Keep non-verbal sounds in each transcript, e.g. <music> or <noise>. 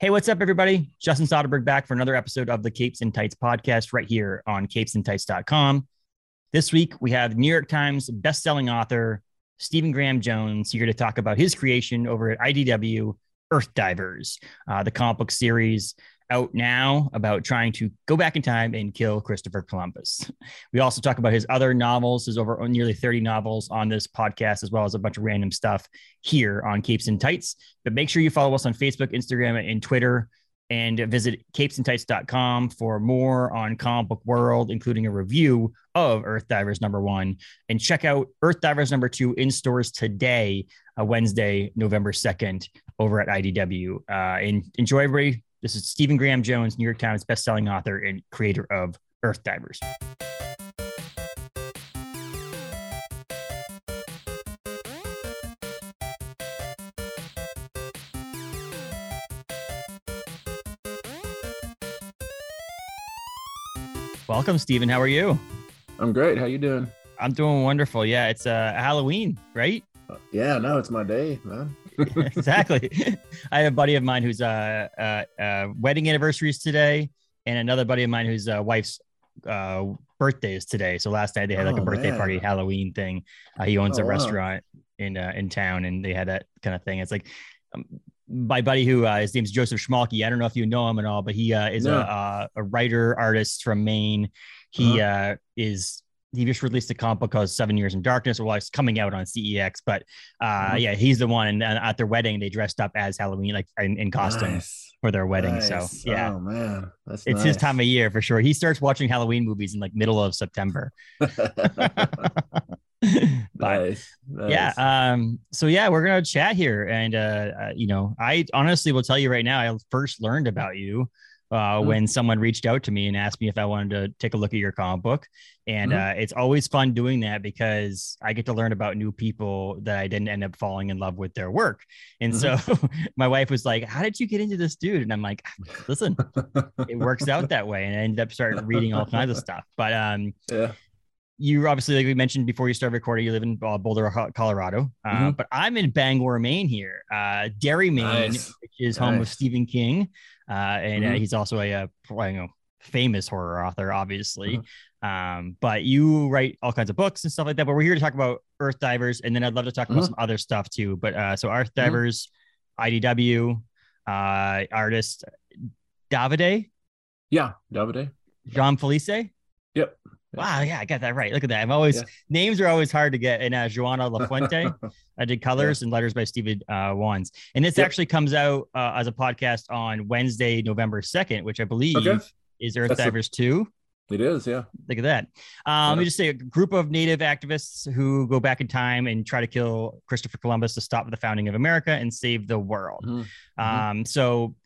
Hey, what's up, everybody? Justin Soderberg back for another episode of the Capes and Tights podcast right here on capesandtights.com. This week, we have New York Times bestselling author Stephen Graham Jones here to talk about his creation over at IDW Earth Divers, uh, the comic book series out now about trying to go back in time and kill Christopher Columbus. We also talk about his other novels, his over nearly 30 novels on this podcast, as well as a bunch of random stuff here on Capes and Tights. But make sure you follow us on Facebook, Instagram, and Twitter. And visit capesandtights.com for more on comic book world, including a review of Earth Divers number one. And check out Earth Divers number two in stores today, uh, Wednesday, November 2nd, over at IDW. Uh, and enjoy, everybody. This is Stephen Graham Jones, New York Times bestselling author and creator of Earth Divers. Welcome, Stephen. How are you? I'm great. How you doing? I'm doing wonderful. Yeah, it's uh, Halloween, right? Uh, yeah, no, it's my day, man. <laughs> exactly. I have a buddy of mine whose uh, uh, uh, wedding anniversary is today, and another buddy of mine whose uh, wife's uh, birthday is today. So last night they had like oh, a birthday man. party Halloween thing. Uh, he owns oh, a wow. restaurant in uh, in town, and they had that kind of thing. It's like um, my buddy who uh, his name's Joseph Schmalke. I don't know if you know him at all, but he uh, is no. a, uh, a writer artist from Maine. He uh-huh. uh, is he just released a comp called Seven Years in Darkness. Well, it's coming out on CEX, but uh, mm-hmm. yeah, he's the one. And at their wedding, they dressed up as Halloween, like in, in costume nice. for their wedding. Nice. So yeah, oh man, That's it's nice. his time of year for sure. He starts watching Halloween movies in like middle of September. <laughs> <laughs> nice. yeah um so yeah we're gonna chat here and uh, uh, you know i honestly will tell you right now i first learned about you uh, mm-hmm. when someone reached out to me and asked me if I wanted to take a look at your comic book. And mm-hmm. uh, it's always fun doing that because I get to learn about new people that I didn't end up falling in love with their work. And mm-hmm. so <laughs> my wife was like, How did you get into this dude? And I'm like, Listen, it <laughs> works out that way. And I ended up starting reading all kinds of stuff. But um, yeah you obviously, like we mentioned before you started recording, you live in uh, Boulder, Colorado, uh, mm-hmm. but I'm in Bangor, Maine here, uh, Derry, Maine, nice. which is nice. home of Stephen King. Uh, and uh, mm-hmm. he's also a, a you know, famous horror author, obviously. Mm-hmm. Um, but you write all kinds of books and stuff like that. But we're here to talk about Earth Divers, and then I'd love to talk about mm-hmm. some other stuff too. But uh, so Earth mm-hmm. Divers, IDW, uh, artist Davide. Yeah, Davide. Gianfelice. Yep. Wow, yeah, I got that right. Look at that. I'm always yeah. names are always hard to get. And uh, Joana <laughs> Lafuente, I did colors yeah. and letters by Stephen uh, Wands. And this yep. actually comes out uh, as a podcast on Wednesday, November 2nd, which I believe okay. is Earth That's Divers a- 2. It is, yeah. Look at that. Um. Let me just say a group of native activists who go back in time and try to kill Christopher Columbus to stop the founding of America and save the world. Mm-hmm. Um, so,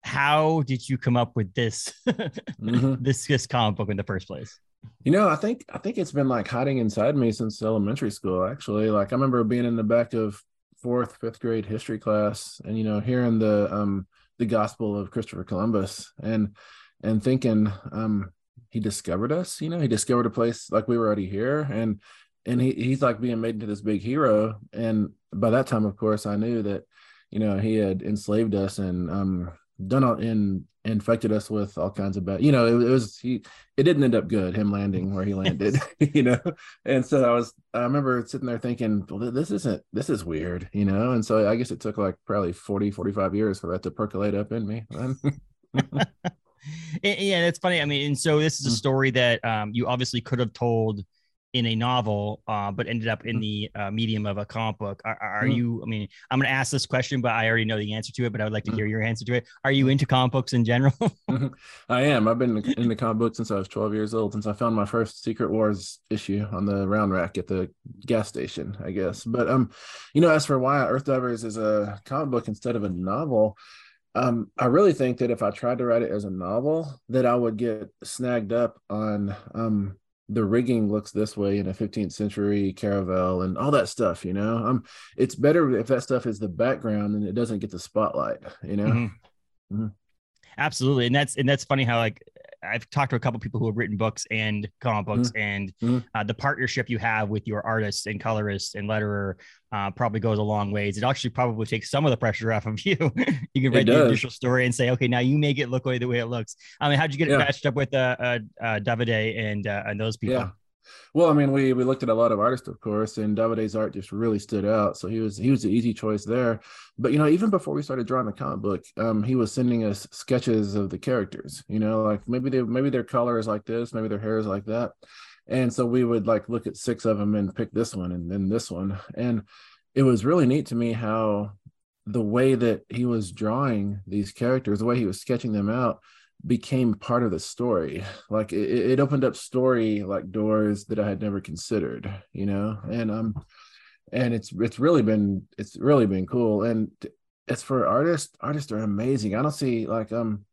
how did you come up with this <laughs> mm-hmm. this this comic book in the first place? You know, I think I think it's been like hiding inside me since elementary school. Actually, like I remember being in the back of fourth, fifth grade history class, and you know, hearing the um the gospel of Christopher Columbus, and and thinking um he discovered us. You know, he discovered a place like we were already here, and and he he's like being made into this big hero. And by that time, of course, I knew that you know he had enslaved us and um done all in infected us with all kinds of bad you know it, it, was he it didn't end up good him landing where he landed <laughs> <laughs> you know? And so i was i remember sitting there thinking well this isn't this is weird you know? And so i guess it took like probably 40 45 years for that to percolate up in me yeah <laughs> it's funny i mean and so this is a mm. story that um, you obviously could have told in a novel, uh, but ended up in mm. the uh, medium of a comic book. Are, are mm. you? I mean, I'm going to ask this question, but I already know the answer to it. But I would like to mm. hear your answer to it. Are you into comic books in general? <laughs> I am. I've been in the comic books since I was 12 years old. Since I found my first Secret Wars issue on the round rack at the gas station, I guess. But um, you know, as for why Earth Divers is a comic book instead of a novel. Um, I really think that if I tried to write it as a novel, that I would get snagged up on um the rigging looks this way in a 15th century caravel and all that stuff you know um it's better if that stuff is the background and it doesn't get the spotlight you know mm-hmm. Mm-hmm. absolutely and that's and that's funny how like I've talked to a couple people who have written books and comic books, mm-hmm. and mm-hmm. Uh, the partnership you have with your artist and colorist and letterer uh, probably goes a long ways. It actually probably takes some of the pressure off of <laughs> you. you can write the initial story and say, okay, now you make it look the way it looks. I mean, how'd you get yeah. it matched up with uh, uh, uh Davide and uh, and those people? Yeah. Well, I mean, we we looked at a lot of artists, of course, and Davide's art just really stood out. So he was he was the easy choice there. But you know, even before we started drawing the comic book, um, he was sending us sketches of the characters. You know, like maybe they maybe their color is like this, maybe their hair is like that, and so we would like look at six of them and pick this one and then this one, and it was really neat to me how the way that he was drawing these characters, the way he was sketching them out became part of the story. Like it, it opened up story like doors that i had never considered you know? And um and it's it's really been it's really been cool. And as for artists artists are amazing. I don't see like um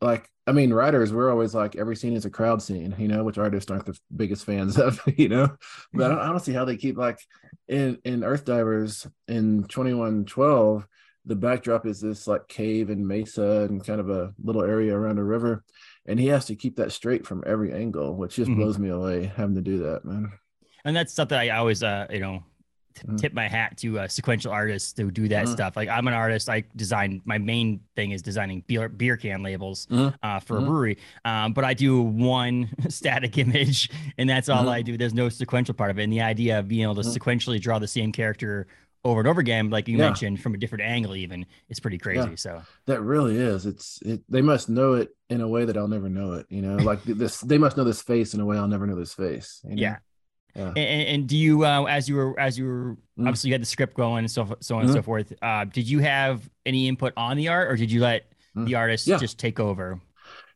like i mean writers we're always like every scene is a crowd scene you know which artists aren't the biggest fans of <laughs> you know? But I don't, I don't see how they keep like in in earth divers in 2112 the backdrop is this like cave and mesa and kind of a little area around a river and he has to keep that straight from every angle which just mm-hmm. blows me away having to do that man and that's something i always uh you know mm-hmm. tip my hat to uh, sequential artists to do that mm-hmm. stuff. Like I'm an artist. I design my main thing is designing beer, beer can labels mm-hmm. uh, for a mm-hmm. brewery. Um, but I do one <laughs> static image, and that's all mm-hmm. I do. There's no sequential part of it. And the idea of being able to sequentially draw the same character over and over again, like you yeah. mentioned, from a different angle, even it's pretty crazy. Yeah, so that really is. It's it. They must know it in a way that I'll never know it. You know, like this. They must know this face in a way I'll never know this face. You know? Yeah. Yeah. And, and, do you, uh, as you were, as you were, mm. obviously you had the script going and so, so on mm-hmm. and so forth. Uh, did you have any input on the art, or did you let mm. the artist yeah. just take over?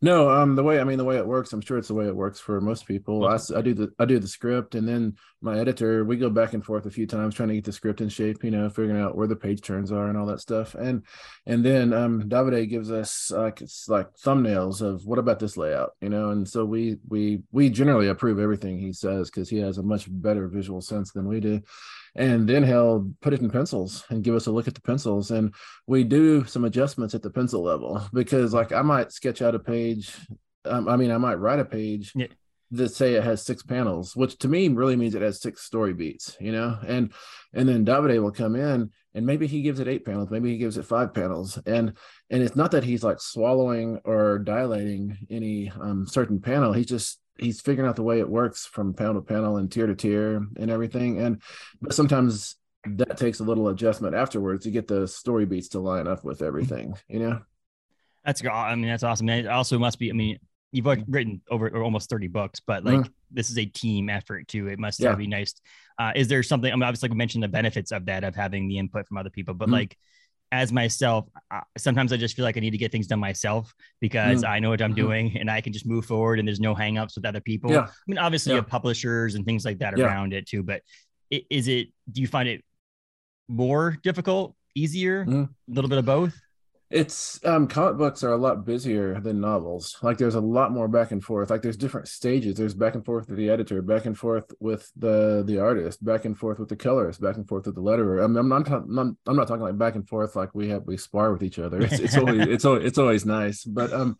No, um, the way I mean the way it works, I'm sure it's the way it works for most people. I, I do the I do the script, and then my editor, we go back and forth a few times trying to get the script in shape. You know, figuring out where the page turns are and all that stuff. And and then um, Davide gives us like it's like thumbnails of what about this layout, you know. And so we we we generally approve everything he says because he has a much better visual sense than we do and then he'll put it in pencils and give us a look at the pencils. And we do some adjustments at the pencil level because like i might sketch out a page um, i mean i might write a page yeah. that say it has six panels which to me really means it has six story beats you know? And and then davide will come in and maybe he gives it eight panels maybe he gives it five panels. And and it's not that he's like swallowing or dilating any um, certain panel. He's just he's figuring out the way it works from panel to panel and tier to tier and everything. And but sometimes that takes a little adjustment afterwards to get the story beats to line up with everything, you know? That's good. I mean, that's awesome. And it also must be, I mean, you've written over almost 30 books, but like mm-hmm. this is a team effort too. It must yeah. be nice. Uh, is there something, I mean, obviously we mentioned the benefits of that, of having the input from other people, but mm-hmm. like, as myself, sometimes I just feel like I need to get things done myself because mm. I know what I'm mm-hmm. doing and I can just move forward and there's no hangups with other people. Yeah. I mean, obviously, yeah. you have publishers and things like that yeah. around it too, but is it, do you find it more difficult, easier, mm. a little bit of both? It's um comic books are a lot busier than novels. Like there's a lot more back and forth. Like there's different stages. There's back and forth with the editor back and forth with the the artist back and forth with the colorist back and forth with the letterer. I'm, I'm not I'm not, I'm not talking like back and forth like we have we spar with each other. It's, it's always <laughs> it's always it's always nice. But um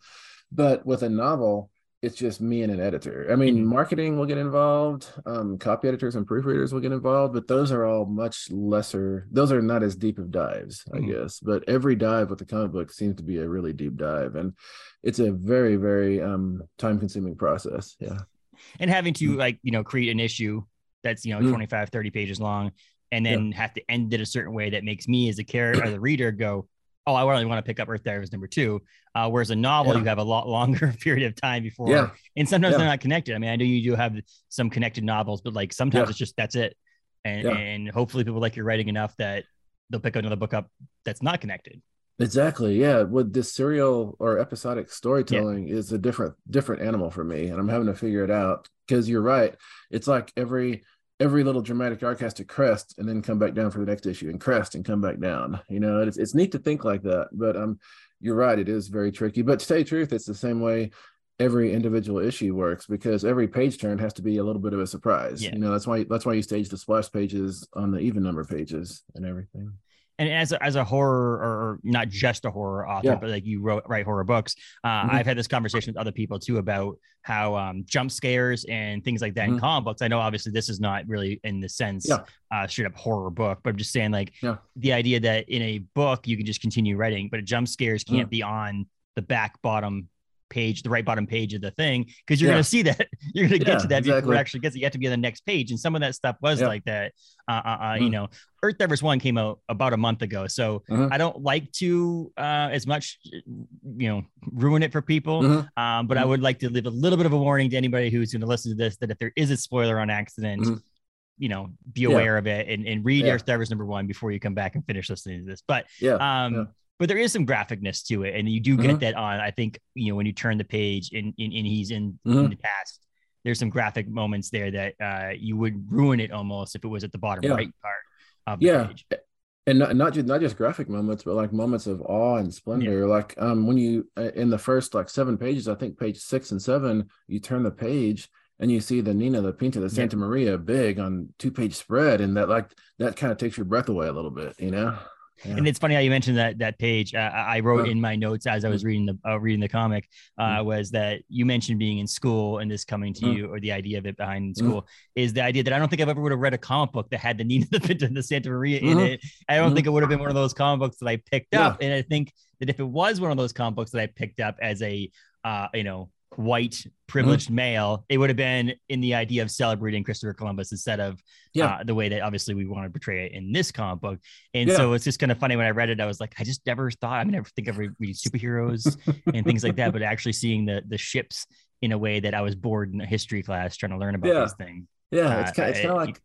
but with a novel it's just me and an editor. I mean, mm-hmm. marketing will get involved, um, copy editors and proofreaders will get involved, but those are all much lesser. Those are not as deep of dives, I mm-hmm. guess. But every dive with the comic book seems to be a really deep dive, and it's a very, very um, time-consuming process. Yeah, and having to mm-hmm. like you know create an issue that's you know mm-hmm. 25, 30 pages long, and then yeah. have to end it a certain way that makes me as a character, as a reader, go, oh, I really want to pick up Earth Divers number two. Uh, whereas a novel, yeah. you have a lot longer <laughs> period of time before, yeah. and sometimes yeah. they're not connected. I mean, I know you do have some connected novels, but like sometimes it's just that's it. And, and hopefully people like your writing enough that they'll pick another book up that's not connected. Exactly. Yeah. With this serial or episodic storytelling is a different different animal for me, and I'm having to figure it out because you're right. It's like every every little dramatic arc has to crest and then come back down for the next issue and crest and come back down. You know, it's it's neat to think like that, but um, you're right, it is very tricky. But to tell you the truth, it's the same way every individual issue works because every page turn has to be a little bit of a surprise. Yeah. You know, that's why that's why you stage the splash pages on the even number pages and everything. And as a, as a horror or not just a horror author, Yeah. but like you wrote write horror books. Uh, Mhm. I've had this conversation with other people too about how um, jump scares and things like that in Mhm. comic books. I know obviously this is not really in the sense Yeah. uh, straight up horror book, but I'm just saying like Yeah. the idea that in a book you can just continue writing, but a jump scares can't Mhm. be on the back bottom page, the right bottom page of the thing, because you're Yeah. gonna see that <laughs> you're gonna get Yeah, to that before exactly. it actually gets. You have to be on the next page, and some of that stuff was Yeah. like that. Uh, uh, uh, You Mhm. know, Earth Divers One came out about a month ago, so Mhm. I don't like to uh, as much, you know, ruin it for people. Mhm. Um, but I would like to leave a little bit of a warning to anybody who's going to listen to this that if there is a spoiler on accident, you know, be Yeah. aware of it and, and read Yeah. Earth Divers number one before you come back and finish listening to this. But Yeah. um, yeah. But there is some graphicness to it, and you do get Mhm. that on. I think you know when you turn the page and and, and he's in, in Mhm. the past. There's some graphic moments there that uh, you would ruin it almost if it was at the bottom Yeah. right part of the Yeah. page. and not, not just not just graphic moments but like moments of awe and splendor like um when you uh, in the first like seven pages i think page six and seven you turn the page and you see the nina the pinta the Yeah. santa maria big on two page spread and that like that kind of takes your breath away a little bit you know Yeah. And it's funny how you mentioned that that page. Uh, I wrote in my notes as I was reading the uh, reading the comic uh, was that you mentioned being in school and this coming to Mm. you, or the idea of it behind Mm. school is the idea that I don't think I've ever would have read a comic book that had the Nina <laughs> the Pinta and the Santa Maria in Mhm. it. I don't think it would have been one of those comic books that I picked up. And I think that if it was one of those comic books that I picked up as a uh, you know white privileged Mm-hmm. male, it would have been in the idea of celebrating Christopher Columbus instead of Yeah. uh, the way that obviously we want to portray it in this comic book. And Yeah. so it's just kind of funny when I read it, I was like, I just never thought, I mean, I never think of re- reading superheroes <laughs> and things like that, but actually seeing the the ships in a way that I was bored in a history class trying to learn about Yeah. these things. yeah uh, it's kind, it's kind of like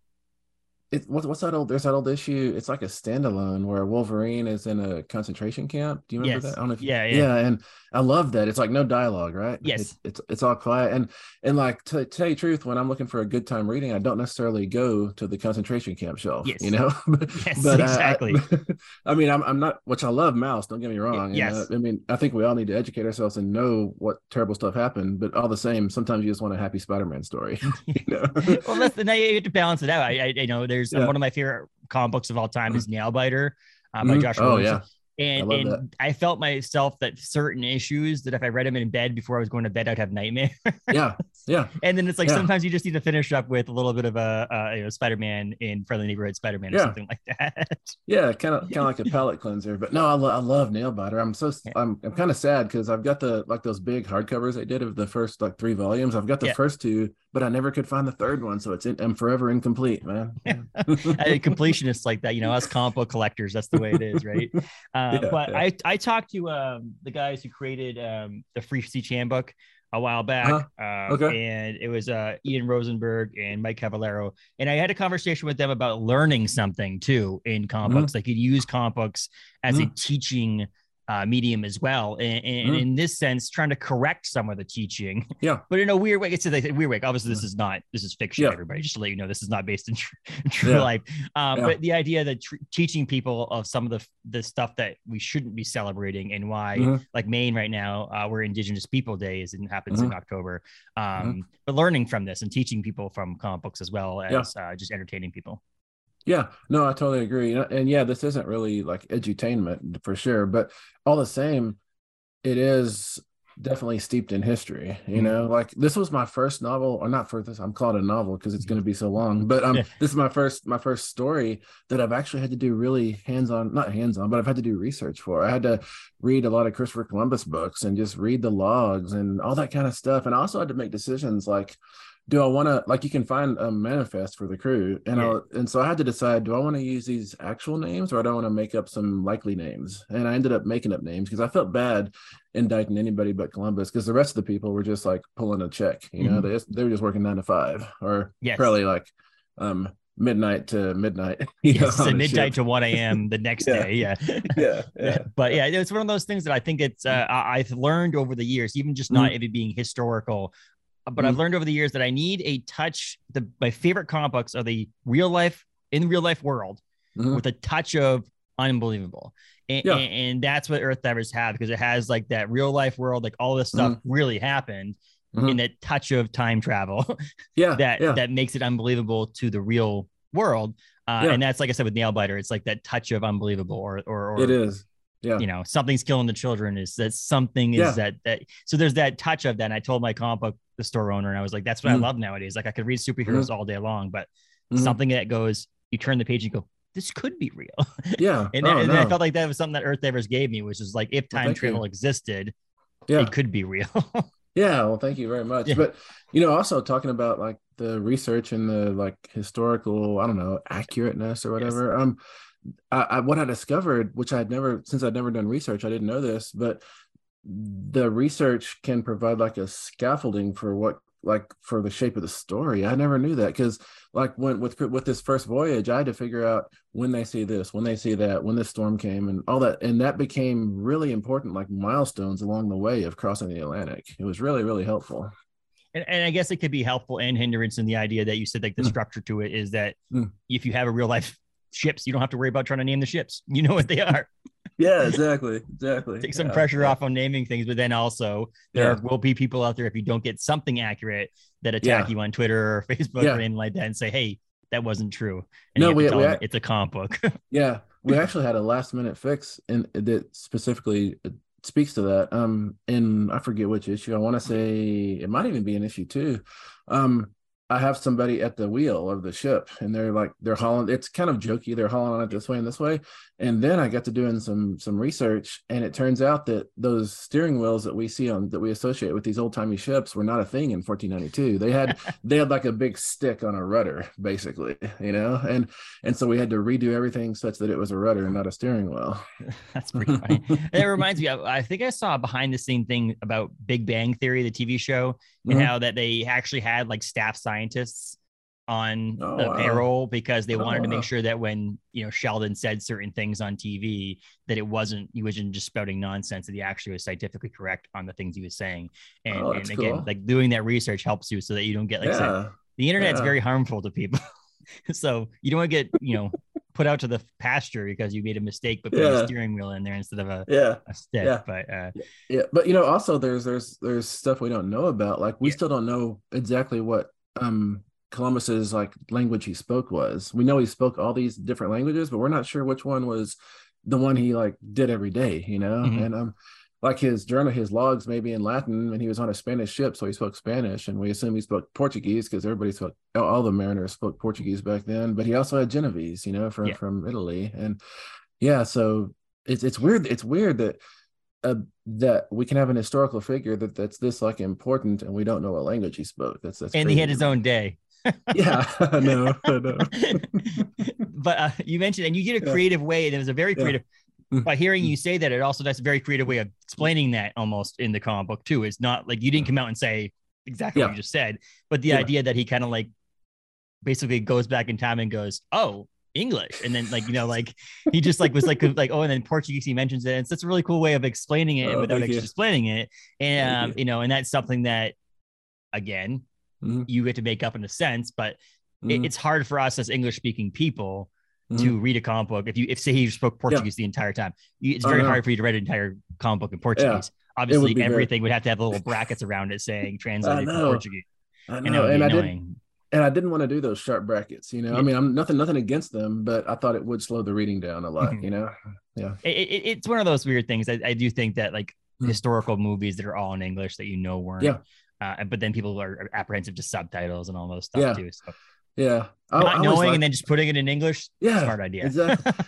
it, what, what's that old there's that old issue it's like a standalone where wolverine is in a concentration camp do you remember Yes. that i don't know if you- Yeah, yeah. yeah and i love that it's like no dialogue right Yes. it's it's, it's all quiet and and like to tell you truth when i'm looking for a good time reading i don't necessarily go to the concentration camp shelf Yes. you know <laughs> Yes, but exactly. I, <laughs> I mean I'm, I'm not which i love Maus don't get me wrong and, yes. uh, i mean i think we all need to educate ourselves and know what terrible stuff happened but all the same sometimes you just want a happy spider-man story <laughs> you know well, that's the now you have to balance it out. I, I you know, there's Yeah. one of my favorite comic books of all time is <clears throat> Nailbiter uh, by Mhm. Josh oh yeah And, I and I felt myself that certain issues that if I read them in bed before I was going to bed, I'd have nightmares. yeah yeah <laughs> And then it's like Yeah. sometimes you just need to finish up with a little bit of a, uh, you know, Spider-Man in Friendly Neighborhood Spider-Man or something like that. <laughs> Yeah, kind of kind of like a palate cleanser. But no, I, lo- I love Nailbiter. I'm so Yeah. I'm I'm kind of sad because I've got the like those big hardcovers they did of the first like three volumes. I've got the Yeah. first two, but I never could find the third one, so it's in, I'm forever incomplete, man. Yeah. I think completionists like that, you know, us comic book collectors, that's the way it is, right? <laughs> Uh, Yeah, but yeah. I, I talked to um, the guys who created um, the Free Speech Handbook a while back. Uh-huh. uh, Okay. And it was uh, Ian Rosenberg and Mike Cavallaro. And I had a conversation with them about learning something too in comic Mhm. books. They could use comic books as a Mhm. teaching uh, medium as well. And, and Mhm. in this sense, trying to correct some of the teaching. <laughs> Yeah. But in a weird way, it's a weird way. Obviously, this is not, this is fiction, Yeah. everybody, just to let you know, this is not based in tr- <laughs> true Yeah. life. Um, Yeah. But the idea that tr- teaching people of some of the the stuff that we shouldn't be celebrating and why, Mhm. like Maine right now, uh, we're Indigenous People Days and it happens in Mhm. October. Um, But learning from this and teaching people from comic books as well as uh, just entertaining people. Yeah, no, I totally agree. And- And yeah, this isn't really like edutainment for sure, but all the same, it is definitely steeped in history. You Mhm. know, like this was my first novel, or not for this. I'm calling it a novel because it's going to be so long. But um, this is my first my first story that I've actually had to do really hands on, not hands on, but I've had to do research for. I had to read a lot of Christopher Columbus books and just read the logs and all that kind of stuff. And I also had to make decisions like do I want to like you can find a manifest for the crew and Yeah. I and so I had to decide do I want to use these actual names or I don't want to make up some likely names and I ended up making up names because I felt bad indicting anybody but Columbus because the rest of the people were just like pulling a check you know Mhm. they they were just working nine to five or Yes. probably like um midnight to midnight <laughs> Yes, at midnight to 1 a.m. the next Yeah. day. Yeah. <laughs> yeah yeah. <laughs> But yeah, it's one of those things that I think it's uh, I've learned over the years, even just not Mm-hmm. it being historical, but I've learned over the years that I need a touch. The my favorite comic books are the real life in real life world Mhm. with a touch of unbelievable. And, Yeah. and, and that's what Earth Divers have because it has like that real life world, like all this stuff really happened Mhm. in that touch of time travel <laughs> yeah that yeah that makes it unbelievable to the real world. Uh, yeah. And that's like I said with Nailbiter, it's like that touch of unbelievable, or or, or it is, yeah. You know, something's killing the children. Is that something is yeah. that that so there's that touch of that. And I told my comic book the store owner, and I was like, that's what mm I love nowadays. Like I could read superheroes mm all day long, but mm something that goes, you turn the page and go, this could be real. <laughs> Yeah. and, oh, and no. I felt like that was something that Earth Divers gave me, which is like if time well, travel you. existed, yeah. it could be real. <laughs> yeah. Well, thank you very much. Yeah. But you know, also talking about like the research and the like historical, I don't know, accurateness or whatever. Yes. Um I, I what I discovered, which I'd never since I'd never done research, I didn't know this, but the research can provide like a scaffolding for what like for the shape of the story. I never knew that because like when with with this first voyage, I had to figure out when they see this, when they see that, when this storm came, and all that, and that became really important, like milestones along the way of crossing the Atlantic. It was really really helpful. And, and I guess it could be helpful and hindrance in the idea that you said like the mm. structure to it is that mm. if you have a real life ships, you don't have to worry about trying to name the ships. <laughs> You know what they are. yeah, exactly. Exactly. Take some yeah, pressure yeah. off on naming things, but then also there yeah. will be people out there if you don't get something accurate that attack you on Twitter or <laughs> Facebook or anything like that and say, "Hey, that wasn't true." And no, we, we them, it's a comic book. <laughs> yeah, we actually had a last minute fix and that specifically speaks to that. Um, in I forget which issue. I want to say it might even be an issue too. Um, I have somebody at the wheel of the ship and they're like they're hauling it's kind of jokey they're hauling on it this way and this way. And then I got to doing some some research and it turns out that those steering wheels that we see on that we associate with these old timey ships were not a thing in 1492 they had <laughs> they had like a big stick on a rudder basically you know? And and so we had to redo everything such that it was a rudder and not a steering wheel. <laughs> That's pretty funny. It reminds me I think I saw a behind the scene thing about Big Bang Theory the TV show and mm-hmm. how that they actually had like staff scientists on oh, the wow. payroll because they oh, wanted to make sure that when you know Sheldon said certain things on TV that it wasn't he wasn't just spouting nonsense that he actually was scientifically correct on the things he was saying and, oh, and again cool. like doing that research helps you so that you don't get like yeah. said, the internet's yeah. very harmful to people <laughs> so you don't want to get you know put out to the pasture because you made a mistake but put yeah. a steering wheel in there instead of a yeah a stick yeah. but uh yeah but you know also there's there's there's stuff we don't know about like we still don't know exactly what um Columbus's like language he spoke was. We know he spoke all these different languages, but we're not sure which one was the one he like did every day, you know? Mm-hmm. And um like his journal, his logs maybe in Latin and he was on a Spanish ship, so he spoke Spanish, and we assume he spoke Portuguese because everybody spoke all the mariners spoke Portuguese back then. But he also had Genovese, you know, from yeah. from Italy, and yeah, so it's it's weird. It's weird that uh, that we can have an historical figure that that's this like important, and we don't know what language he spoke. That's that's and crazy. he had his own day yeah, <laughs> no, no. <laughs> but uh, you mentioned, and you did a creative yeah. way, and it was a very creative. Yeah. By hearing you say that, it also that's a very creative way of explaining that almost in the comic book too. It's not like you didn't come out and say exactly yeah. what you just said, but the idea that he kind of like basically goes back in time and goes, "Oh, English," and then like you know, like he just like was like like oh, and then Portuguese he mentions it. And it's such a really cool way of explaining it oh, without actually explaining it, and um, you. you know, and that's something that again mm-hmm. you get to make up in a sense, but mm-hmm. it, it's hard for us as English speaking people mm-hmm. to read a comic book. If you, if say he spoke Portuguese yeah. the entire time, it's very hard for you to read an entire comic book in Portuguese. Yeah. Obviously, would everything would have to have little brackets around it saying <laughs> translated from Portuguese. I know, and, and I didn't, and I didn't want to do those sharp brackets. You know, yeah. I mean, I'm nothing, nothing against them, but I thought it would slow the reading down a lot. Mm-hmm. You know, yeah. It, it, it's one of those weird things. I, I do think that like mm-hmm. historical movies that are all in English that you know weren't yeah. Uh, but then people are apprehensive to subtitles and all those stuff yeah. too. So yeah, I, not I knowing like, and then just putting it in English. Yeah, smart idea. exactly. <laughs>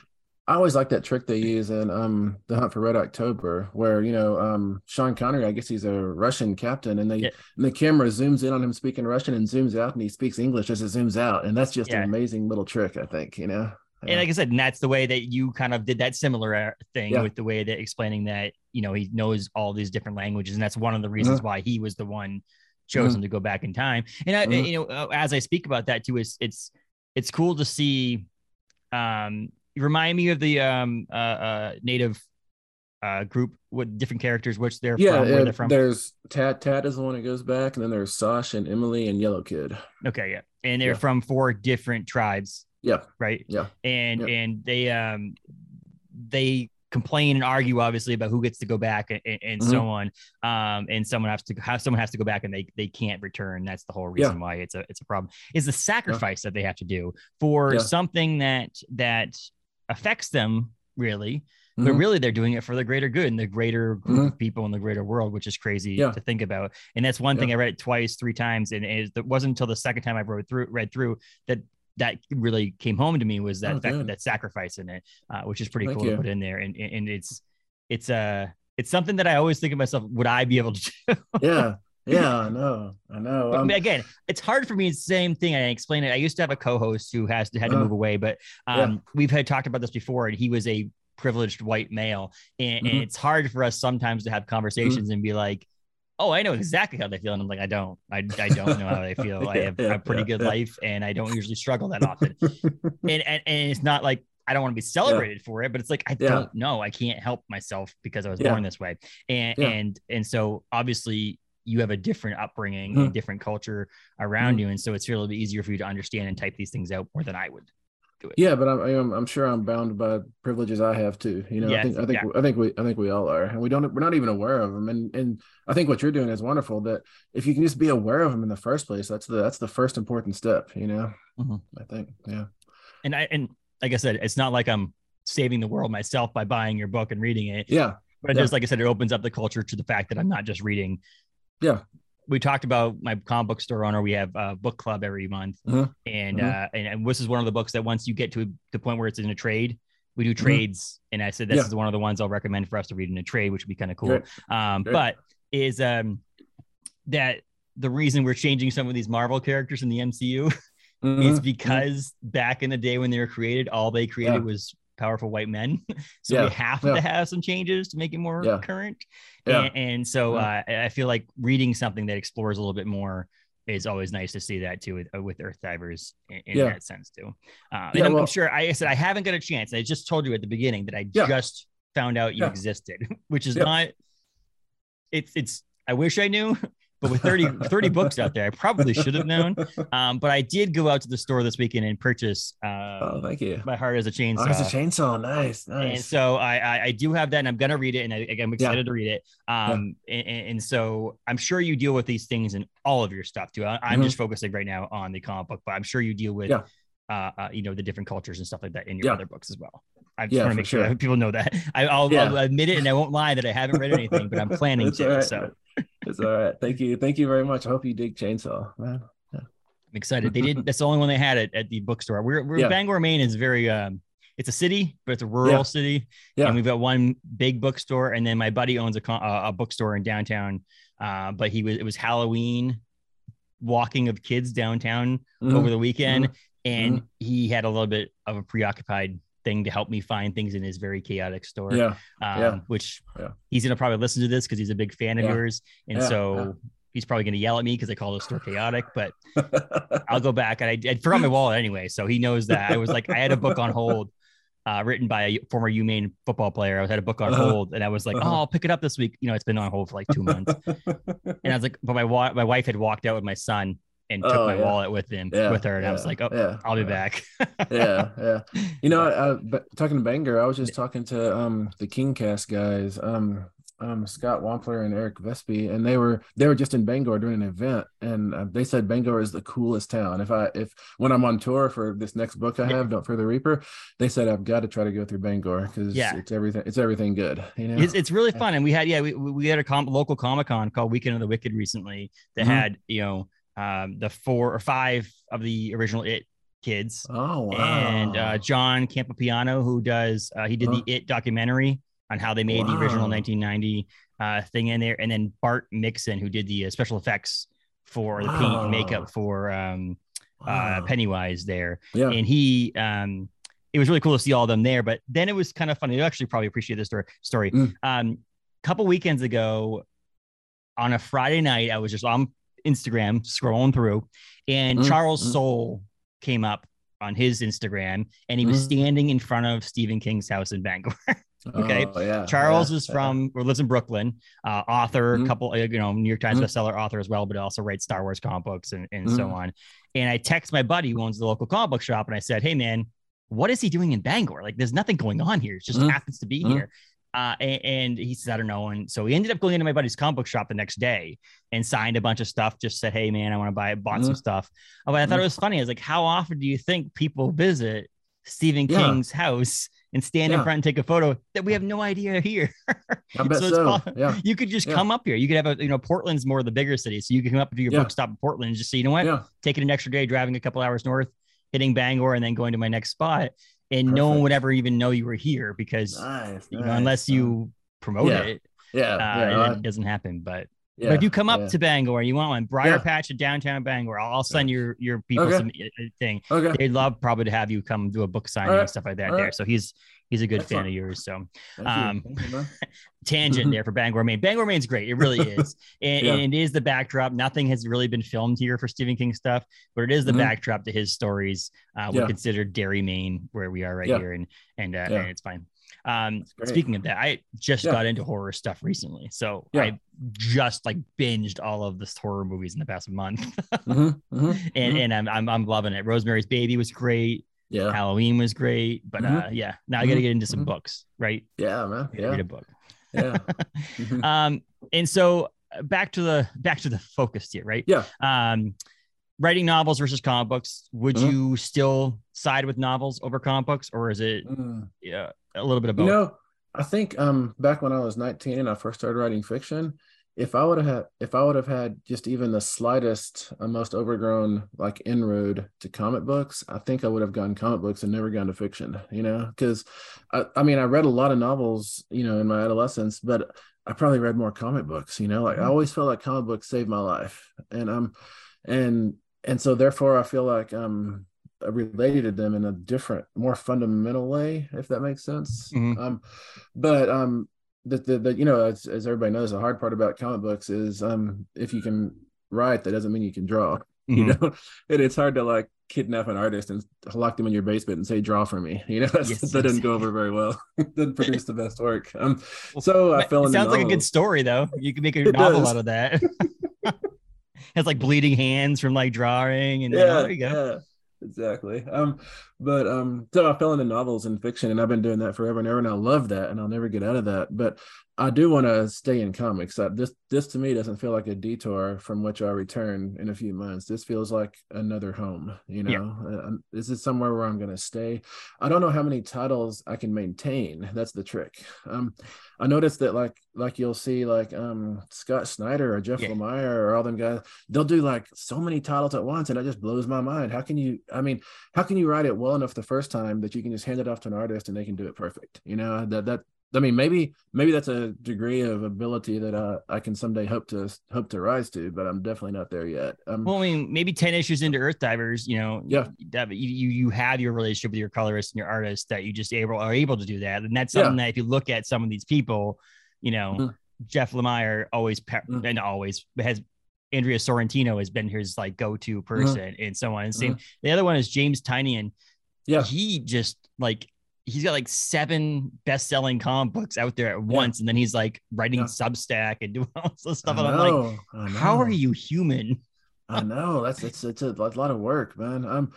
I always like that trick they use in um the Hunt for Red October, where you know um Sean Connery, I guess he's a Russian captain, and they yeah. and the camera zooms in on him speaking Russian and zooms out, and he speaks English as it zooms out, and that's just yeah. an amazing little trick, I think. You know. And like I said, and that's the way that you kind of did that similar uh, thing yeah. with the way that explaining that you know he knows all these different languages, and that's one of the reasons mm-hmm. why he was the one chosen mm-hmm. to go back in time. And I, mm-hmm. you know, uh, as I speak about that too, is it's it's cool to see. Um, remind me of the um uh, uh native uh group with different characters, which they're yeah, from, where they're from. There's Tat. Tat is the one that goes back, and then there's Sash and Emily and Yellow Kid. Okay, yeah, and they're yeah. from four different tribes. Yeah. Right. Yeah. And yeah. and they um they complain and argue obviously about who gets to go back and, and Mhm. so on. Um, and someone has to have someone has to go back and they they can't return. That's the whole reason why it's a it's a problem. Is the sacrifice that they have to do for Yeah. something that that affects them really. But Mhm. really, they're doing it for the greater good and the greater group Mhm. of people in the greater world, which is crazy Yeah. to think about. And that's one thing I read it twice, three times, and it, it wasn't until the second time I wrote through, read through that that really came home to me was that Oh, fact, that sacrifice in it, uh, which is pretty Thank cool to put in there. And and it's it's uh it's something that I always think of myself, would I be able to do? <laughs> yeah, yeah, I know, I know. Um, again, it's hard for me. It's the same thing. I explain it. I used to have a co-host who has to had to Uh-huh. move away, but Yeah. um, we've had talked about this before, and he was a privileged white male, and, and Mhm. it's hard for us sometimes to have conversations and be like, "Oh, I know exactly how they feel," and I'm like, "I don't. I, I don't know how they <laughs> feel. I have yeah, a pretty yeah, good yeah. life, and I don't usually struggle that <laughs> often." and, and and it's not like I don't want to be celebrated for it, but it's like I Yeah. don't know. I can't help myself because I was Yeah. born this way, and Yeah. and and so obviously you have a different upbringing Mhm. and different culture around Mhm. you, and so it's a little bit easier for you to understand and type these things out more than I would. Do it. yeah, but I'm, I'm I'm sure I'm bound by privileges I have too. You know, I think I think yeah. I think we I think we all are, and we don't we're not even aware of them. And and I think what you're doing is wonderful. That if you can just be aware of them in the first place, that's the that's the first important step. You know, Mhm. I think yeah. And I and like I said, it's not like I'm saving the world myself by buying your book and reading it. Yeah, But Yeah. just like I said, it opens up the culture to the fact that I'm not just reading. Yeah. We talked about my comic book store owner. We have a book club every month, Mhm. and Mhm. uh, and, and this is one of the books that once you get to the point where it's in a trade, we do trades. And I said this. Yeah. is one of the ones I'll recommend for us to read in a trade, which would be kind of cool. Um, but is um that the reason we're changing some of these Marvel characters in the MCU <laughs> is Mhm. because back in the day when they were created, all they created Yeah. was powerful white men. <laughs> so Yeah, we have yeah. to have some changes to make it more Yeah. current. And, and so uh, I feel like reading something that explores a little bit more is always nice to see that too with, uh, with Earth Divers in, in that sense too. Uh, and I'm, I'm sure I said I haven't got a chance. I just told you at the beginning that I just found out you existed, <laughs> which is not. It's it's. I wish I knew, but with 30, 30 books out there, I probably should have known. Um, but I did go out to the store this weekend and purchase uh, oh, thank you. My Heart Is a Chainsaw. Oh, it's a chainsaw. Nice, nice. And so I, I I do have that, and I'm gonna read it, and I, I'm excited to read it. Um, and, and so I'm sure you deal with these things in all of your stuff too. I, I'm Mhm. just focusing right now on the comic book, but I'm sure you deal with, Yeah. uh, uh, you know, the different cultures and stuff like that in your Yeah. other books as well. I just Yeah, want to make sure sure. that people know that. I, I'll, Yeah. I'll admit it, and I won't lie that I haven't read anything, but I'm planning to. right, So it's all right. Thank you, thank you very much. I hope you dig chainsaw, man. I'm excited. They did. That's the only one they had at, at the bookstore. We're, we're Yeah. Bangor, Maine is very. Um, it's a city, but it's a rural Yeah. city. Yeah. And we've got one big bookstore, and then my buddy owns a a a bookstore in downtown. Uh, but he was it was Halloween walking of kids downtown Mhm. over the weekend, and he had a little bit of a preoccupied thing to help me find things in his very chaotic store. Yeah, Um, yeah, which yeah. he's gonna probably listen to this because he's a big fan of Yeah. yours, and Yeah, so. He's probably going to yell at me because I call the store chaotic, but <laughs> I'll go back. And I, I forgot my wallet anyway, so he knows that. I was like, I had a book on hold, uh, written by a former UMaine football player. I had a book on Uh-huh. hold, and I was like, Uh-huh. oh, I'll pick it up this week. You know, it's been on hold for like two months, <laughs> and I was like, but my wa- my wife had walked out with my son and took Oh, my yeah. wallet with him Yeah, with her, and I was like, oh, yeah, I'll be yeah. back. yeah, yeah. <laughs> You know, uh, but talking to Bangor, I was just talking to um the Kingcast guys, um um Scott Wampler and Eric Vespe, and they were they were just in Bangor doing an event, and uh, they said Bangor is the coolest town. If I if when I'm on tour for this next book I Yeah. have, Don't Fear the Reaper, they said I've got to try to go through Bangor because Yeah. it's everything it's everything good. You know, It's, it's really fun, and we had yeah we, we had a com- local comic con called Weekend of the Wicked recently that Mhm. had you know um, the four or five of the original It kids. oh wow, and uh, John Campopiano, who does uh, he did Uh-huh. the It documentary on how they made the original 1990 uh, thing in there, and then Bart Mixon, who did the uh, special effects for the paint and makeup for um, uh, Pennywise there, yeah, and he. Um, it was really cool to see all of them there, but then it was kind of funny. You actually probably appreciate this story. Story. Mm. Um, couple weekends ago, on a Friday night, I was just on Instagram scrolling through, and Mm, Charles mm. Soule came up on his Instagram, and he was Mm. standing in front of Stephen King's house in Bangor. <laughs> okay. Oh, yeah, Charles yeah, from or lives in Brooklyn, uh, author, Mhm. couple, uh, you know, New York Times bestseller author as well, but also writes Star Wars comic books and, and so on. And I text my buddy who owns the local comic book shop, and I said, "Hey, man." what is he doing in Bangor? Like, there's nothing going on here. It just happens to be here. Uh, and, and he says, I don't know. And so he ended up going into my buddy's comic book shop the next day and signed a bunch of stuff. Just said, Hey, man, I want to buy it, bought some Mhm. stuff. Oh, but I thought Mhm. it was funny. I was like, How often do you think people visit Stephen Yeah. King's house and stand in front and take a photo that we have no idea here? <laughs> So so. Yeah. you could just Yeah. come up here. You could have a, you know, Portland's more of the bigger city. So you can come up to your Yeah. book stop in Portland and just say, you know what, Yeah. taking an extra day, driving a couple hours north, hitting Bangor, and then going to my next spot. And no one would ever even know you were here because, Nice. you know, nice. unless Uh, you promote yeah. it, Yeah. uh, yeah. it doesn't happen. But, yeah, but if you come up to Bangor, you want one, Briar. Patch in downtown Bangor, I'll, I'll send your your people Okay. some uh, thing. Okay. They'd love probably to have you come do a book signing All and stuff like that All there. right. So he's he's a good fan of yours. So Thank um, you. Thank you, <laughs> tangent there for Bangor, Maine. Bangor, Maine's great. It really <laughs> is. And, Yeah. and it is the backdrop. Nothing has really been filmed here for Stephen King stuff, but it is the Mhm. backdrop to his stories. Uh, Yeah. considered Derry, Maine, where we are right Yeah. here. And, and, uh, and it's fine. Um, speaking of that, I just got into horror stuff recently. So. I just like binged all of the horror movies in the past month Mhm, mhm, <laughs> and, mhm. and I'm, I'm, I'm loving it. Rosemary's Baby was great. Yeah. Halloween was great, but Mhm. uh, yeah, now I got to get into some Mhm. books, right? Yeah, man. Yeah. Read a book. Yeah. <laughs> Mhm. um and so uh, back to the back to the focus here right Yeah. um writing novels versus comic books would Mhm. you still side with novels over comic books or is it Mm. yeah a little bit of both? You know, I think um back when I was 19 and I first started writing fiction, if I would have had if I would have had just even the slightest uh, most overgrown like inroad to comic books, I think I would have gone comic books and never gone to fiction, you know, because I, I mean I read a lot of novels, you know, in my adolescence, but I probably read more comic books, you know, like I Mhm. always felt like comic books saved my life. And um and and so therefore I feel like I'm related to them in a different, more fundamental way, if that makes sense. Mhm. Um, but um, the, the the you know, as, as everybody knows, the hard part about comic books is um, if you can write, that doesn't mean you can draw. <laughs> You Mhm. know, and it's hard to like kidnap an artist and lock them in your basement and say, "Draw for me." <laughs> You know, Yes, that yes. didn't go over very well. <laughs> didn't produce the best work. Um, so I fell it sounds like a good story though you can make a It novel does. out of that has like bleeding hands from like drawing and you know, yeah, there you go yeah, exactly. Um, but um, so I fell into novels and fiction, and I've been doing that forever and ever, and I love that, and I'll never get out of that. But I do want to stay in comics. Uh, this this to me doesn't feel like a detour from which I return in a few months. This feels like another home. You Yeah. know, uh, this is somewhere where I'm going to stay. I don't know how many titles I can maintain. That's the trick. Um, I noticed that like like you'll see like um Scott Snyder or Jeff Yeah. Lemire or all them guys, they'll do like so many titles at once, and it just blows my mind. How can you? I mean, how can you write it well enough the first time that you can just hand it off to an artist and they can do it perfect? You know that that. I mean, maybe maybe that's a degree of ability that uh, I can someday hope to hope to rise to, but I'm definitely not there yet. Um, Well, I mean, maybe 10 issues into Earth Divers, you know, Yeah. that you, you you have your relationship with your colorist and your artist that you just able are able to do that. And that's Yeah. something that if you look at some of these people, you know, Mhm. Jeff Lemire always Mhm. and always has Andrea Sorrentino has been his like go-to person and so on. And same the other one is James Tynion and Mm-hmm. Yeah. he just like he's got like seven best-selling comic books out there at once, and then he's like writing Yeah. Substack and doing <laughs> all this stuff. I And I'm like, how are you human? I know that's it's it's a lot of work, man. Um,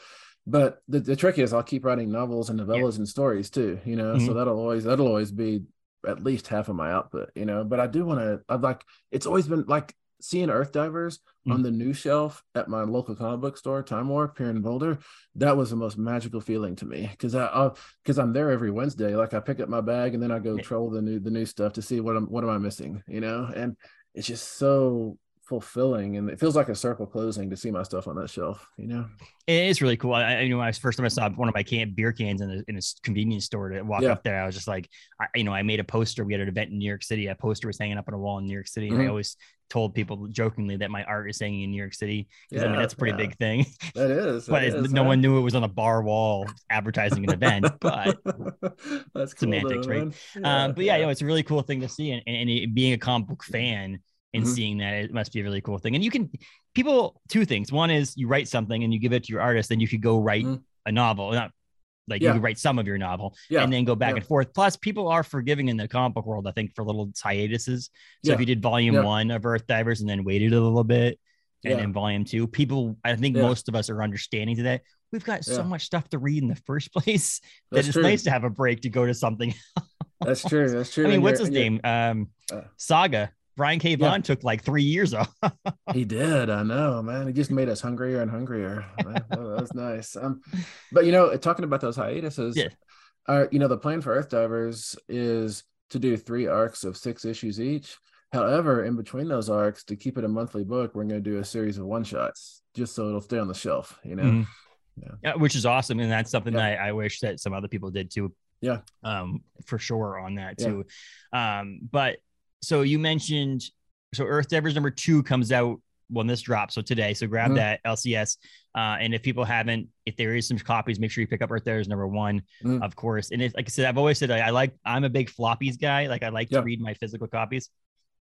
but the, the trick is I'll keep writing novels and novellas and stories too. You know, so Mhm. that'll always that'll always be at least half of my output. You know, but I do want to. I'd like. It's always been like seeing Earth Divers hmm. on the new shelf at my local comic book store, Time Warp here in Boulder. That was the most magical feeling to me because I uh, because I'm there every Wednesday. Like I pick up my bag and then I go troll the new the new stuff to see what I'm what am I missing. You know, and it's just so fulfilling and it feels like a circle closing to see my stuff on that shelf you know It is really cool. I, I you know when I was first time I saw one of my can beer cans in a, in a convenience store to walk Yeah. up there, I was just like, I, you know, I made a poster. We had an event in New York City. A poster was hanging up on a wall in New York City, and I always told people jokingly that my art is hanging in New York City. 'cause, I mean, that's a pretty yeah. big thing. that is <laughs> but that it's- is, no huh? one knew it was on a bar wall advertising an event. <laughs> But that's cool semantics, though, right? man. um, but yeah, you know, it's a really cool thing to see, and, and it- being a comic book fan and Mhm. seeing that it must be a really cool thing. And you can people two things. One is you write something and you give it to your artist, then you could go write Mhm. a novel. Not like Yeah. you could write some of your novel yeah and then go back yeah. and forth. Plus, people are forgiving in the comic book world, I think, for little hiatuses. So if you did volume one of Earth Divers and then waited a little bit, and then volume two, people, I think most of us are understanding to that. we've got so much stuff to read in the first <laughs> place that That's it's true. nice to have a break to go to something. <laughs> That's true. That's true. I mean, And what's his name? Um, Uh, Saga. Brian K. Yeah. Took like three years off. He <laughs> did. I know, man. It just made us hungrier and hungrier. <laughs> That was nice. Um, but you know, talking about those hiatuses, Yeah. our you know the plan for Earth Divers is to do three arcs of six issues each. However, in between those arcs, to keep it a monthly book, we're going to do a series of one shots, just so it'll stay on the shelf. You know. Mhm. Yeah. Yeah, which is awesome, and that's something Yeah. that I, wish that some other people did too. Yeah. um, for sure on that too. Um, but so you mentioned so Earth Divers number two comes out when this drops. So today, so grab Mhm. that LCS. Uh, and if people haven't, if there is some copies, make sure you pick up Earth Divers number one, Mhm. of course. And if, like I said, I've always said I, I like I'm a big floppies guy. Like I like Yeah. to read my physical copies.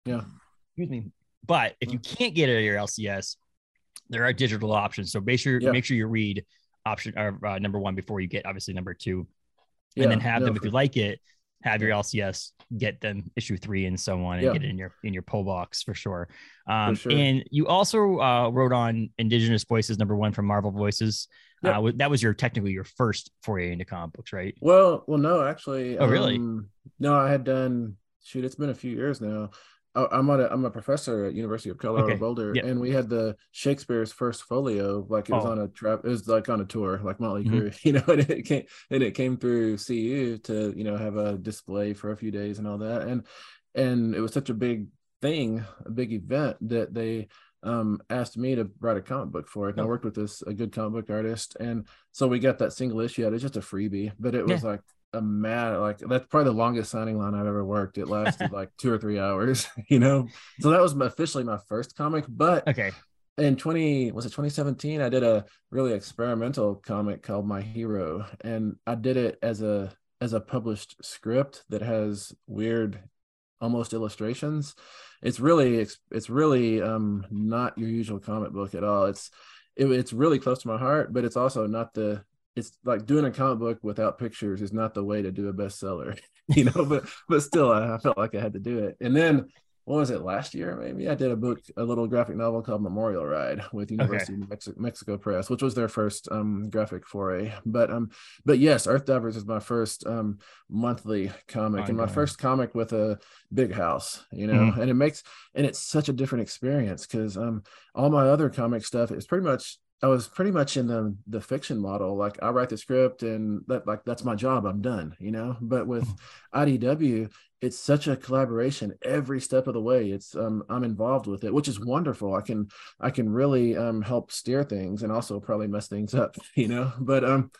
Yeah. Excuse me. But if you can't get it at your LCS, there are digital options. So make sure Yeah. make sure you read option or uh, number one before you get obviously number two, and then have them if you like it. Have your LCS, get them issue three and so on, and Yeah. get it in your in your pull box for sure. Um, sure. And you also uh, wrote on Indigenous Voices number one from Marvel Voices. Yeah. Uh, that was your technically your first foray into comic books, right? Well, well, no, actually. Oh, really? um, no, I had done. Shoot, it's been a few years now. I'm on a I'm a professor at University of Colorado Okay, Boulder, yeah. and we had the Shakespeare's first folio. Like it was Oh. on a trap. It was like on a tour, like Motley Mhm. Crue, <laughs> you know. And it came and it came through CU to you know have a display for a few days and all that, and and it was such a big thing, a big event that they um asked me to write a comic book for it. And I Oh. worked with this a good comic book artist, and so we got that single issue out. It's just a freebie, but it was like a mad like that's probably the longest signing line I've ever worked. It lasted <laughs> like two or three hours, <laughs> you know. So that was officially my first comic. But Okay. in 20 was it 2017 i did a really experimental comic called my hero and i did it as a as a published script that has weird almost illustrations it's really it's, it's really um not your usual comic book at all it's it, it's really close to my heart but it's also not the it's like doing a comic book without pictures is not the way to do a bestseller <laughs> you know but but still I, I felt like i had to do it. And then what was it last year maybe? I did a book a little graphic novel called memorial ride with university of Mexico, mexico press which was their first um graphic foray. But um but yes earth divers is my first um monthly comic and my first comic with a big house you know? And it makes and it's such a different experience because um all my other comic stuff is pretty much I was pretty much in the the fiction model. Like I write the script and that like that's my job. I'm done, you know. But with IDW, it's such a collaboration every step of the way. It's um I'm involved with it, which is wonderful. I can I can really um help steer things and also probably mess things up, <laughs> you know. But um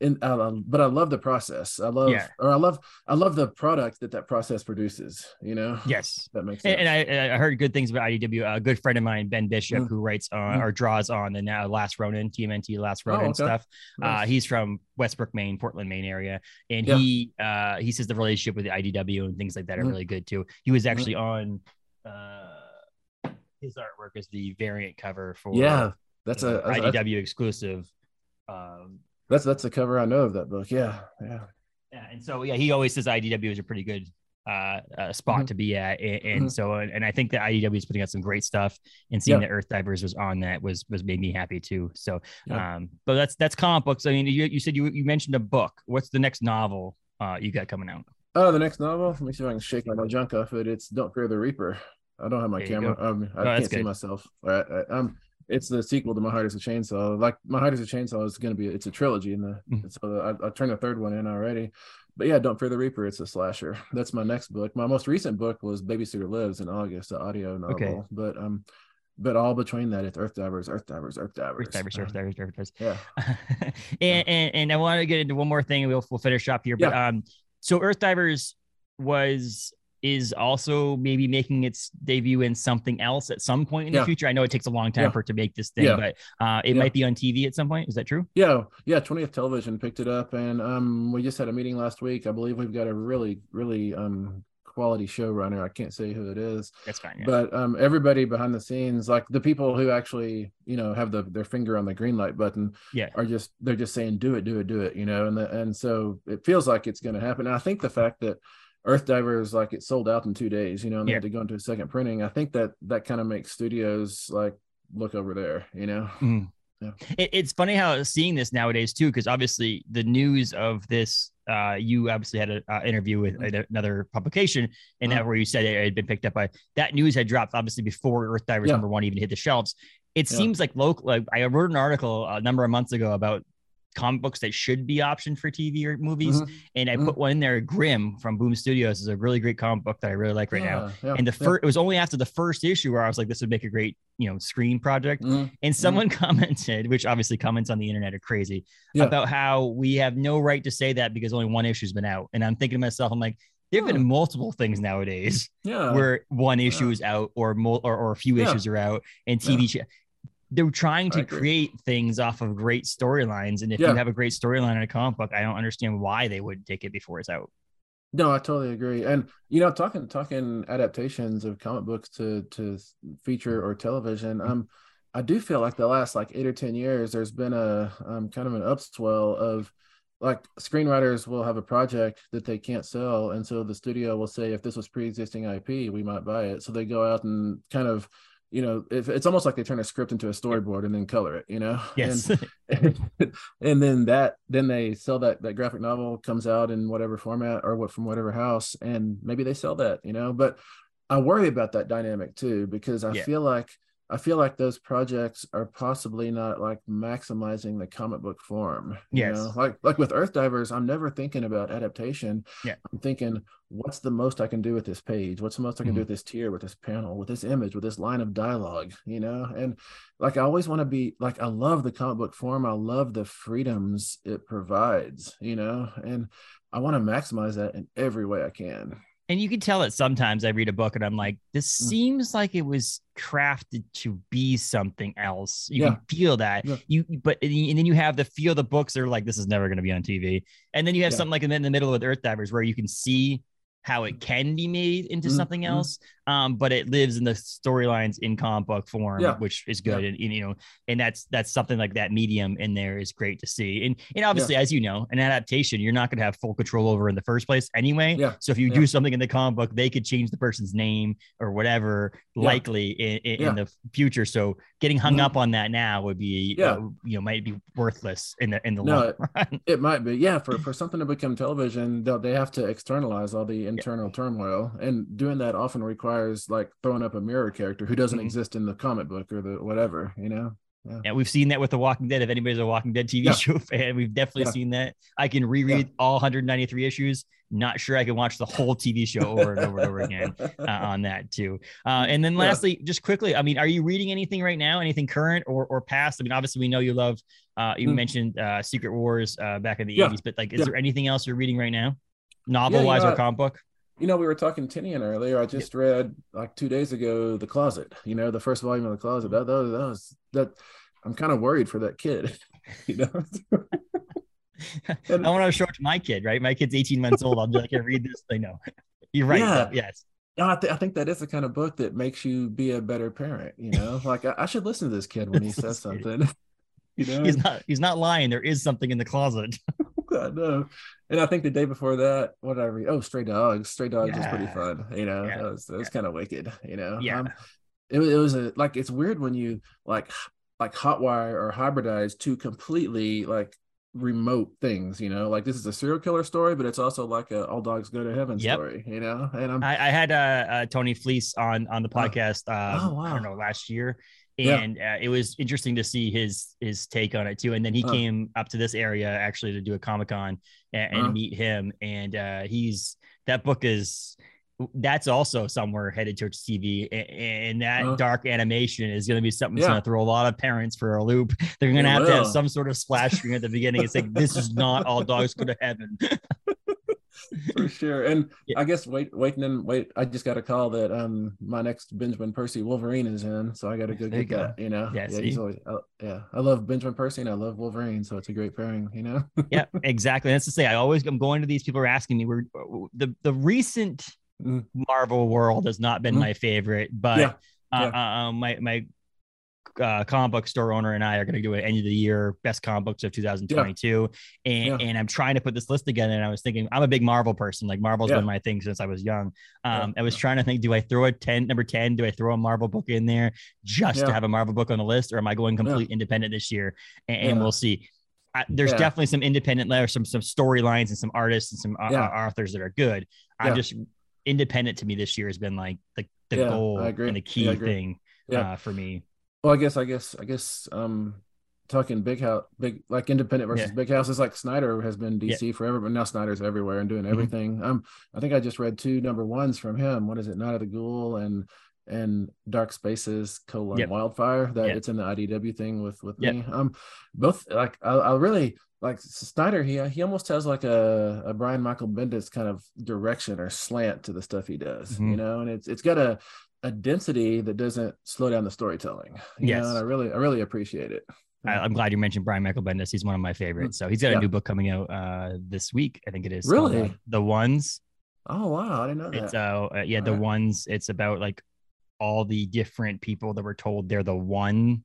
and uh, but I love the process. I love Yeah. or I love I love the product that that process produces, you know. Yes. That makes sense. And, and I, I heard good things about IDW. A good friend of mine, Ben Bishop, Mm. who writes on Mm. or draws on the now Last Ronin, TMNT Last Oh, Ronin okay. stuff. Uh, he's from Westbrook, Maine, Portland, Maine area, and Yeah. he uh, he says the relationship with the IDW and things like that are Mhm. really good too. He was actually on uh, his artwork is the variant cover for yeah, that's uh, a that's- IDW exclusive. Um, that's that's the cover I know of that book. Yeah, yeah. yeah, and so yeah, he always says IDW is a pretty good uh, uh spot Mhm. to be at, and, and Mhm. so and I think that IDW is putting out some great stuff, and seeing Yeah. that Earth Divers was on that was was made me happy too. So, Yeah. um, but that's that's comic books. I mean, you you said you you mentioned a book. What's the next novel uh you got coming out? Oh, the next novel. Let me see if I can shake my junk off it. It's "Don't Fear the Reaper." I don't have my There camera. Um, I Oh, can't see myself. All right, I- um, it's the sequel to "My Heart Is a Chainsaw." Like "My Heart Is a Chainsaw" is going to be. It's a trilogy, and the Mhm. so I, I turned the third one in already. But yeah, "Don't Fear the Reaper." It's a slasher. <laughs> That's my next book. My most recent book was "Babysitter Lives" in August, the audio novel. Okay. But um, but all between that, it's Earth Divers, Earth Divers, Earth Divers. Earth Divers, Earth Uh, Divers, Earth Divers. Yeah. <laughs> and, and and I want to get into one more thing, and we'll we'll finish up here. But um, so Earth Divers was is also maybe making its debut in something else at some point in the future. I know it takes a long time Yeah. for it to make this thing, Yeah. but uh, it Yeah. might be on TV at some point. Is that true? Yeah, yeah, 20th Television picked it up, and um, we just had a meeting last week. I believe we've got a really, really um quality showrunner. I can't say who it is, That's fine. Yeah. but um, everybody behind the scenes, like the people who actually, you know, have the their finger on the green light button, Yeah. are just they're just saying, "Do it, do it, do it," you know, and the, and so it feels like it's going to happen. And I think the fact that Earth Divers like it sold out in two days, you know, and they Yeah. had to go into a second printing. I think that that kind of makes studios like look over there, you know. Mm. yeah. It, it's funny how seeing this nowadays too, because obviously the news of this, uh, you obviously had an uh, interview with Mm-hmm. another publication, and Mhm. that where you said it had been picked up by that news had dropped obviously before Earth Divers Yeah. number one even hit the shelves. It Yeah. seems like local. Like I wrote an article a number of months ago about comic books that should be optioned for TV or movies, Mhm. and I Mhm. put one in there. Grim from Boom Studios is a really great comic book that I really like right now. Yeah, yeah, And the yeah. first, it was only after the first issue where I was like, this would make a great, you know, screen project. Mhm. And someone <laughs> commented, which obviously comments on the internet are crazy, Yeah. about how we have no right to say that because only one issue's been out. And I'm thinking to myself, I'm like, there have been multiple things nowadays yeah. where one issue yeah. is out or mo- or, or a few Yeah. issues are out and TV. cha- they're trying to create things off of great storylines. And if Yeah. you have a great storyline in a comic book, I don't understand why they would take it before it's out. No, I totally agree. And you know, talking talking adaptations of comic books to to feature or television, um, I do feel like the last like eight or ten years, there's been a um kind of an upswell of like screenwriters will have a project that they can't sell, and so the studio will say, if this was pre-existing IP, we might buy it. So they go out and kind of, you know, if it's almost like they turn a script into a storyboard and then color it, you know. Yes. And, <laughs> and then that then they sell that that graphic novel comes out in whatever format or what from whatever house and maybe they sell that you know but i worry about that dynamic too because i Yeah. feel like i feel like those projects are possibly not like maximizing the comic book form you Yes. know? like like with earth divers i'm never thinking about adaptation Yeah. i'm thinking what's the most i can do with this page what's the most i can Mhm. do with this tier with this panel with this image with this line of dialogue you know and like I always want to be like I love the comic book form. I love the freedoms it provides, you know, and I want to maximize that in every way I can. And you can tell it sometimes I read a book and I'm like, this Mm. seems like it was crafted to be something else. You Yeah. can feel that. Yeah. You but and then you have the feel the books are like, this is never gonna be on TV. And then you have Yeah. something like in the middle with Earth Divers where you can see how it can be made into Mhm, something mhm. else. Um, but it lives in the storylines in comic book form, Yeah. which is good. And, and, you know, and that's that's something like that medium in there is great to see. And and obviously, as you know, an adaptation, you're not gonna have full control over in the first place anyway. Yeah. So if you Yeah. do something in the comic book, they could change the person's name or whatever Yeah. likely in, in, Yeah. in the future. So getting hung Mhm. up on that now would be, Yeah. uh, you know, might be worthless in the in the No, long it- run. <laughs> It might be, yeah. For for something to become television, they'll- they have to externalize all the internal turmoil, and doing that often requires like throwing up a mirror character who doesn't Mhm. exist in the comic book or the whatever, you know. Yeah, we've seen that with The Walking Dead. If anybody's a Walking Dead TV Yeah. show fan, we've definitely Yeah. seen that. I can reread all 193 issues. Not sure I can watch the whole TV show over and over and over again <laughs> uh, on that too. Uh, and then Yeah. lastly, just quickly, I mean, are you reading anything right now? Anything current or or past? I mean, obviously we know you love. Uh, you Mm. mentioned uh, Secret Wars uh, back in the Yeah. 80s, but like, is Yeah. there anything else you're reading right now, novel wise or comic book? You know, we were talking Tynion earlier. I just read like two days ago, The Closet. You know, the first volume of The Closet. That that, was- that was that. I'm kind of worried for that kid. <laughs> You know. <laughs> I want to show it to my kid, right? My kid's 18 months old. I'll be like, "Here, read this. They know. <laughs> You're right. Yeah. though. Yes. No, I, th- I think that is the kind of book that makes you be a better parent. You know, like I, I should listen to this kid when he says something. You know, He's not. He's not lying. There is something in the closet. I know. And I think the day before that, what did I read? Oh, Stray Dogs. Stray Dogs was pretty fun. You know, Yeah. that was, that was kind of wicked. You know, Yeah. Um, it, was- it was a like it's weird when you like like hotwire or hybridize two completely like remote things. You know, like this is a serial killer story, but it's also like a all dogs go to heaven Yep. story. You know, and I'm I, I had uh, uh, Tony Fleecs on on the Oh. podcast. Um, Oh, wow. I don't know last year, Yeah. and uh, it was interesting to see his his take on it too. And then he Oh. came up to this area actually to do a comic con and, and Uh-huh. meet him. And uh, he's that book is that's also somewhere headed towards TV, and that Uh-huh. dark animation is going to be something that's Yeah. going to throw a lot of parents for a loop. They're going to have to have some sort of splash screen at the beginning. It's like this is not all dogs go to heaven. <laughs> for sure. And Yeah. I guess wait, waiting and wait. I just got a call that um my next Benjamin Percy Wolverine is in, so I got to go There you get go. You know, Yeah, he's always, yeah. I love Benjamin Percy and I love Wolverine, so it's a great pairing. You know, yeah, <laughs> exactly. That's to say, I always I'm going to these people are asking me. We're the the recent Mhm. Marvel world has not been Mhm. my favorite, but Yeah, Uh, yeah. uh, uh, my my uh, comic book store owner and I are going to do an end of the year best comic books of 2022, yeah. and yeah. and I'm trying to put this list together. And I was thinking, I'm a big Marvel person. Like Marvel's yeah. been my thing since I was young. Um, I was trying to think, do I throw a ten number ten? Do I throw a Marvel book in there just to have a Marvel book on the list, or am I going complete independent this year? And, and we'll see. I, there's definitely some independent there, some some storylines and some artists and some uh, authors that are good. I'm just independent to me this year has been like the, the goal and the key thing uh, for me. Well, I guess, I guess, I guess, um, talking big house, big like independent versus yeah. big houses, like Snyder has been DC yeah. forever, but now Snyder's everywhere and doing mm-hmm. everything. Mm-hmm. Um, I think I just read two number ones from him. What is it? Night of the Ghoul and and Dark Spaces colon yep. Wildfire. That yep. it's in the IDW thing with with yep. me. Um, both like I, I really like Snyder. He he almost has like a a Brian Michael Bendis kind of direction or slant to the stuff he does. Mm-hmm. You know, and it's it's got a a density that doesn't slow down the storytelling. You yes. Know, and I really, I really appreciate it. I, am glad you mentioned Brian Michael Bendis. He's one of my favorites. So he's got a new book coming out uh, this week. I think it is. Really? Called, uh, the Ones. Oh wow, I didn't know that. It's uh, uh yeah, all the right. ones. It's about like all the different people that were told they're the one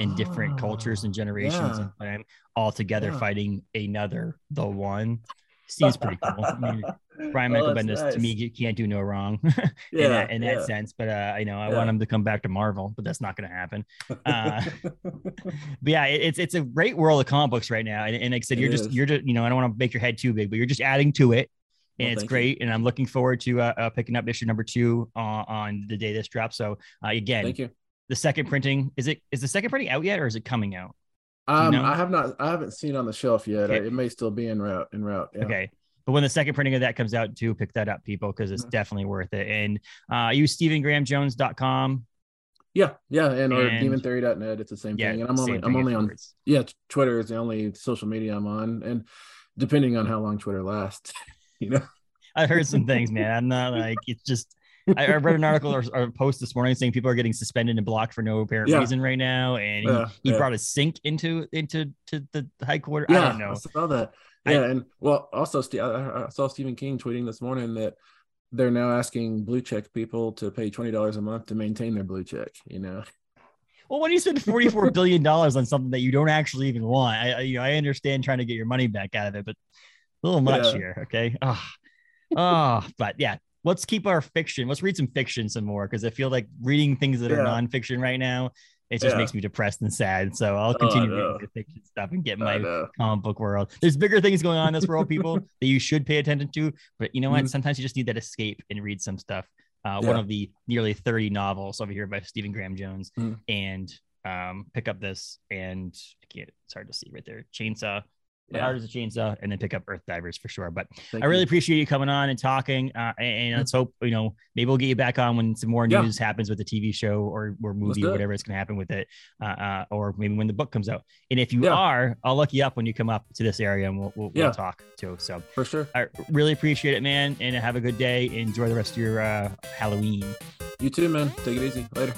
in oh, different cultures and generations yeah. and all together yeah. fighting another the one seems pretty cool. I mean, <laughs> Brian Michael Bendis nice. to me can't do no wrong <laughs> yeah, in that, in that yeah. sense. But uh, you know, I yeah. want him to come back to Marvel, but that's not going to happen. <laughs> Uh, but yeah, it, it's it's a great world of comic books right now. And, and like I said, it you're is. just you're just you know I don't want to make your head too big, but you're just adding to it. And well, it's great, you. and I'm looking forward to uh, uh, picking up issue number two uh, on the day this drops. So uh, again, thank you. The second printing is it is the second printing out yet, or is it coming out? Um? I have not. I haven't seen on the shelf yet. Okay. It may still be in route. In route. Yeah. Okay. But when the second printing of that comes out, too, pick that up, people, because it's mm-hmm. definitely worth it. And uh, use StephenGrahamJones.com. Yeah, yeah, and, and or demontheory.net. It's the same yeah, thing. And I'm only I'm only on yeah, Twitter is the only social media I'm on. And depending on how long Twitter lasts, <laughs> you know. I heard some things, man. I'm not like it's just I read an article or, or, a post this morning saying people are getting suspended and blocked for no apparent yeah. reason right now, and he, yeah, he yeah. brought a sink into into to the headquarters. Yeah, I don't know. I saw that. Yeah, I, and well, also I, saw Stephen King tweeting this morning that they're now asking blue check people to pay twenty dollars a month to maintain their blue check. You know. Well, when you spend forty-four <laughs> billion dollars on something that you don't actually even want, I, you know, I understand trying to get your money back out of it, but a little much here. Okay. Oh, oh, but yeah, let's keep our fiction. Let's read some fiction some more because I feel like reading things that yeah. are nonfiction right now it just yeah. makes me depressed and sad. So I'll oh, continue oh, reading fiction stuff and get my comic book world. There's bigger things going on in this world, people, <laughs> that you should pay attention to. But you know what? Mm-hmm. Sometimes you just need that escape and read some stuff. Uh, yeah. One of the nearly 30 novels over here by Stephen Graham Jones, mm-hmm. and um, pick up this and I can't. It's hard to see right there. Chainsaw yeah. Heart Is a Chainsaw, and then pick up Earth Divers for sure. But Thank I really you. appreciate you coming on and talking. Uh, and, and let's hope you know maybe we'll get you back on when some more news yeah. happens with the TV show or or movie or whatever is going to happen with it, uh, uh, or maybe when the book comes out. And if you yeah. are, I'll look you up when you come up to this area, and we'll we'll, we'll talk too. So for sure, I really appreciate it, man, and have a good day. Enjoy the rest of your uh, Halloween. You too, man. Take it easy. Later.